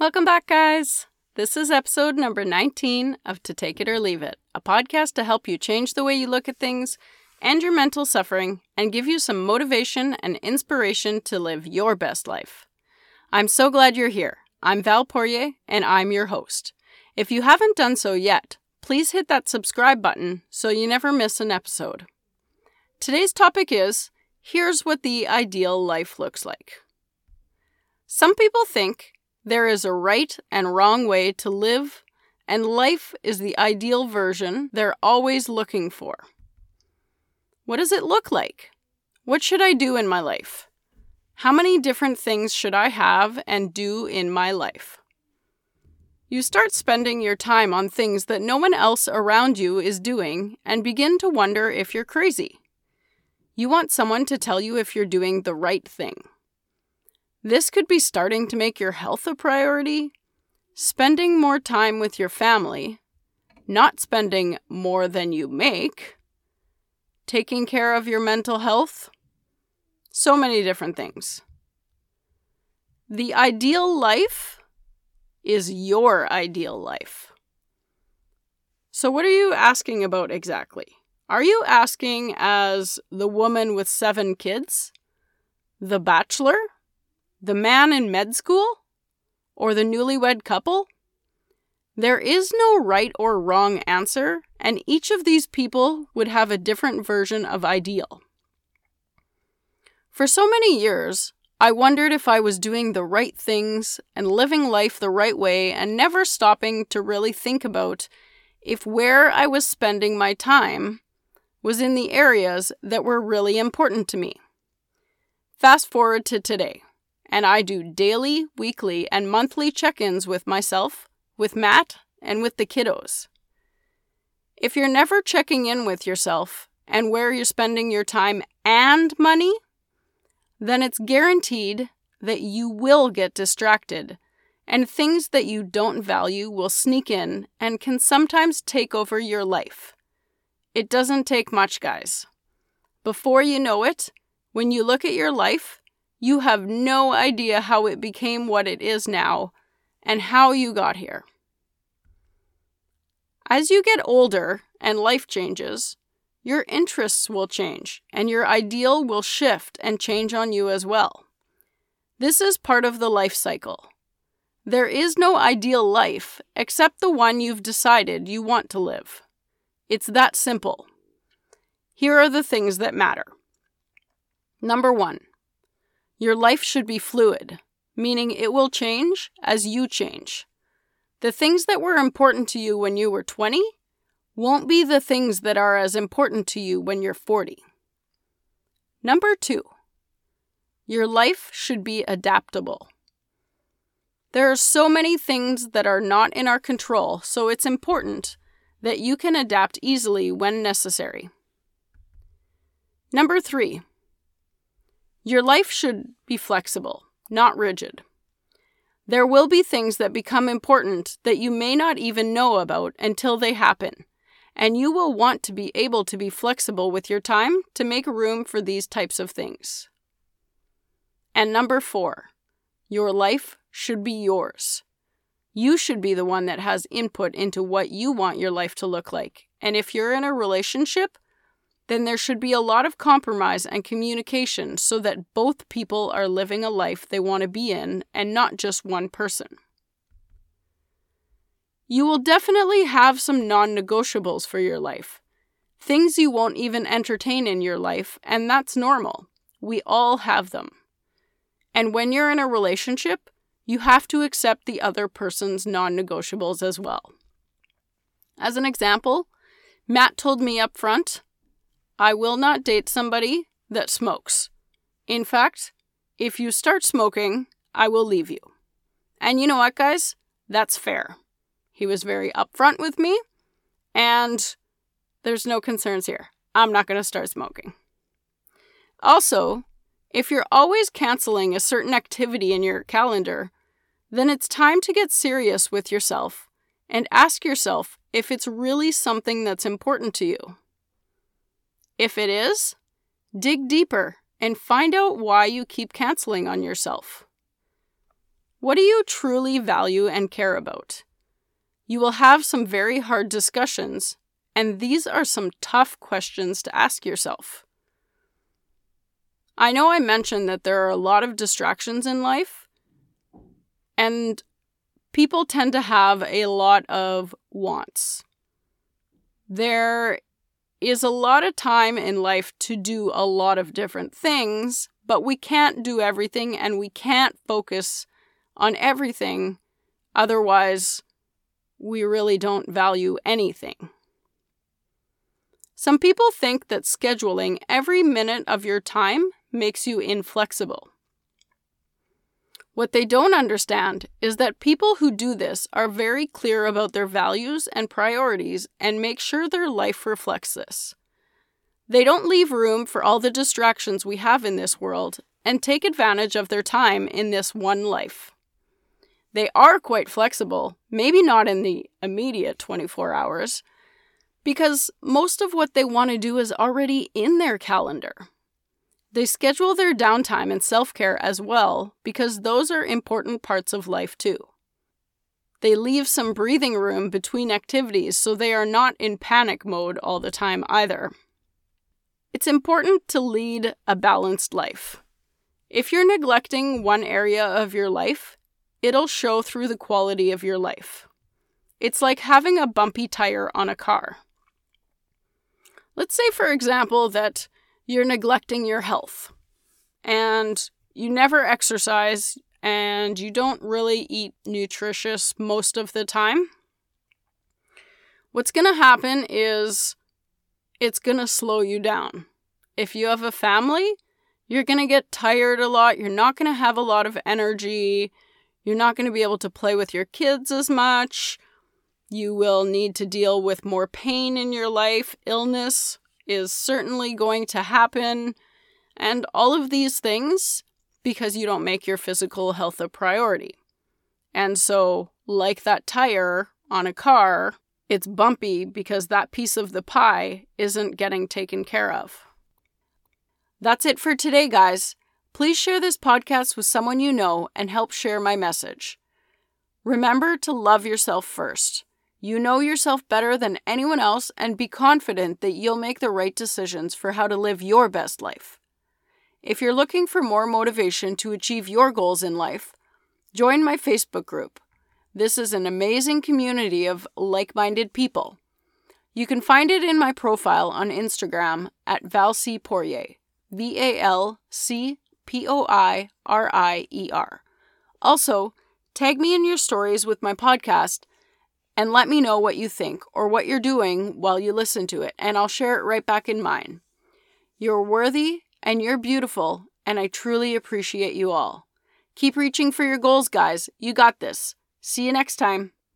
Welcome back, guys. This is episode number 19 of To Take It or Leave It, a podcast to help you change the way you look at things, and your mental suffering, and give you some motivation and inspiration to live your best life. I'm so glad you're here. I'm Val Poirier, and I'm your host. If you haven't done so yet, please hit that subscribe button so you never miss an episode. Today's topic is Here's what the ideal life looks like. Some people think there is a right and wrong way to live, and life is the ideal version they're always looking for. What does it look like? What should I do in my life? How many different things should I have and do in my life? You start spending your time on things that no one else around you is doing and begin to wonder if you're crazy. You want someone to tell you if you're doing the right thing. This could be starting to make your health a priority, spending more time with your family, not spending more than you make, taking care of your mental health. So many different things. The ideal life is your ideal life. So, what are you asking about exactly? Are you asking as the woman with seven kids? The bachelor? The man in med school? Or the newlywed couple? There is no right or wrong answer, and each of these people would have a different version of ideal. For so many years, I wondered if I was doing the right things and living life the right way and never stopping to really think about if where I was spending my time was in the areas that were really important to me. Fast forward to today, and I do daily, weekly, and monthly check ins with myself, with Matt, and with the kiddos. If you're never checking in with yourself and where you're spending your time and money, then it's guaranteed that you will get distracted, and things that you don't value will sneak in and can sometimes take over your life. It doesn't take much, guys. Before you know it, when you look at your life, you have no idea how it became what it is now and how you got here. As you get older and life changes, your interests will change and your ideal will shift and change on you as well. This is part of the life cycle. There is no ideal life except the one you've decided you want to live. It's that simple. Here are the things that matter. Number one, your life should be fluid, meaning it will change as you change. The things that were important to you when you were 20 won't be the things that are as important to you when you're 40. Number two, your life should be adaptable. There are so many things that are not in our control, so it's important that you can adapt easily when necessary. Number three, your life should be flexible, not rigid. There will be things that become important that you may not even know about until they happen, and you will want to be able to be flexible with your time to make room for these types of things. And number four, your life should be yours. You should be the one that has input into what you want your life to look like. And if you're in a relationship, then there should be a lot of compromise and communication so that both people are living a life they want to be in and not just one person. You will definitely have some non negotiables for your life. Things you won't even entertain in your life, and that's normal. We all have them. And when you're in a relationship, you have to accept the other person's non negotiables as well. As an example, Matt told me up front, I will not date somebody that smokes. In fact, if you start smoking, I will leave you. And you know what, guys? That's fair. He was very upfront with me, and there's no concerns here. I'm not going to start smoking. Also, if you're always canceling a certain activity in your calendar, then it's time to get serious with yourself and ask yourself if it's really something that's important to you. If it is, dig deeper and find out why you keep canceling on yourself. What do you truly value and care about? You will have some very hard discussions, and these are some tough questions to ask yourself. I know I mentioned that there are a lot of distractions in life, and people tend to have a lot of wants. There is a lot of time in life to do a lot of different things, but we can't do everything and we can't focus on everything. Otherwise, we really don't value anything. Some people think that scheduling every minute of your time makes you inflexible. What they don't understand is that people who do this are very clear about their values and priorities and make sure their life reflects this. They don't leave room for all the distractions we have in this world and take advantage of their time in this one life. They are quite flexible, maybe not in the immediate 24 hours, because most of what they want to do is already in their calendar. They schedule their downtime and self care as well because those are important parts of life too. They leave some breathing room between activities so they are not in panic mode all the time either. It's important to lead a balanced life. If you're neglecting one area of your life, it'll show through the quality of your life. It's like having a bumpy tire on a car. Let's say, for example, that you're neglecting your health and you never exercise and you don't really eat nutritious most of the time, what's going to happen is it's going to slow you down. If you have a family, you're going to get tired a lot. You're not going to have a lot of energy. You're not going to be able to play with your kids as much. You will need to deal with more pain in your life, illness, is certainly going to happen. And all of these things because you don't make your physical health a priority. And so, like that tire on a car, it's bumpy because that piece of the pie isn't getting taken care of. That's it for today, guys. Please share this podcast with someone you know and help share my message. Remember to love yourself first. You know yourself better than anyone else and be confident that you'll make the right decisions for how to live your best life. If you're looking for more motivation to achieve your goals in life, join my Facebook group. This is an amazing community of like minded people. You can find it in my profile on Instagram at Val C. Poirier, V A L C P O I R I E R. Also, tag me in your stories with my podcast and let me know what you think or what you're doing while you listen to it, and I'll share it right back in mine. You're worthy and you're beautiful, and I truly appreciate you all. Keep reaching for your goals, guys. You got this. See you next time.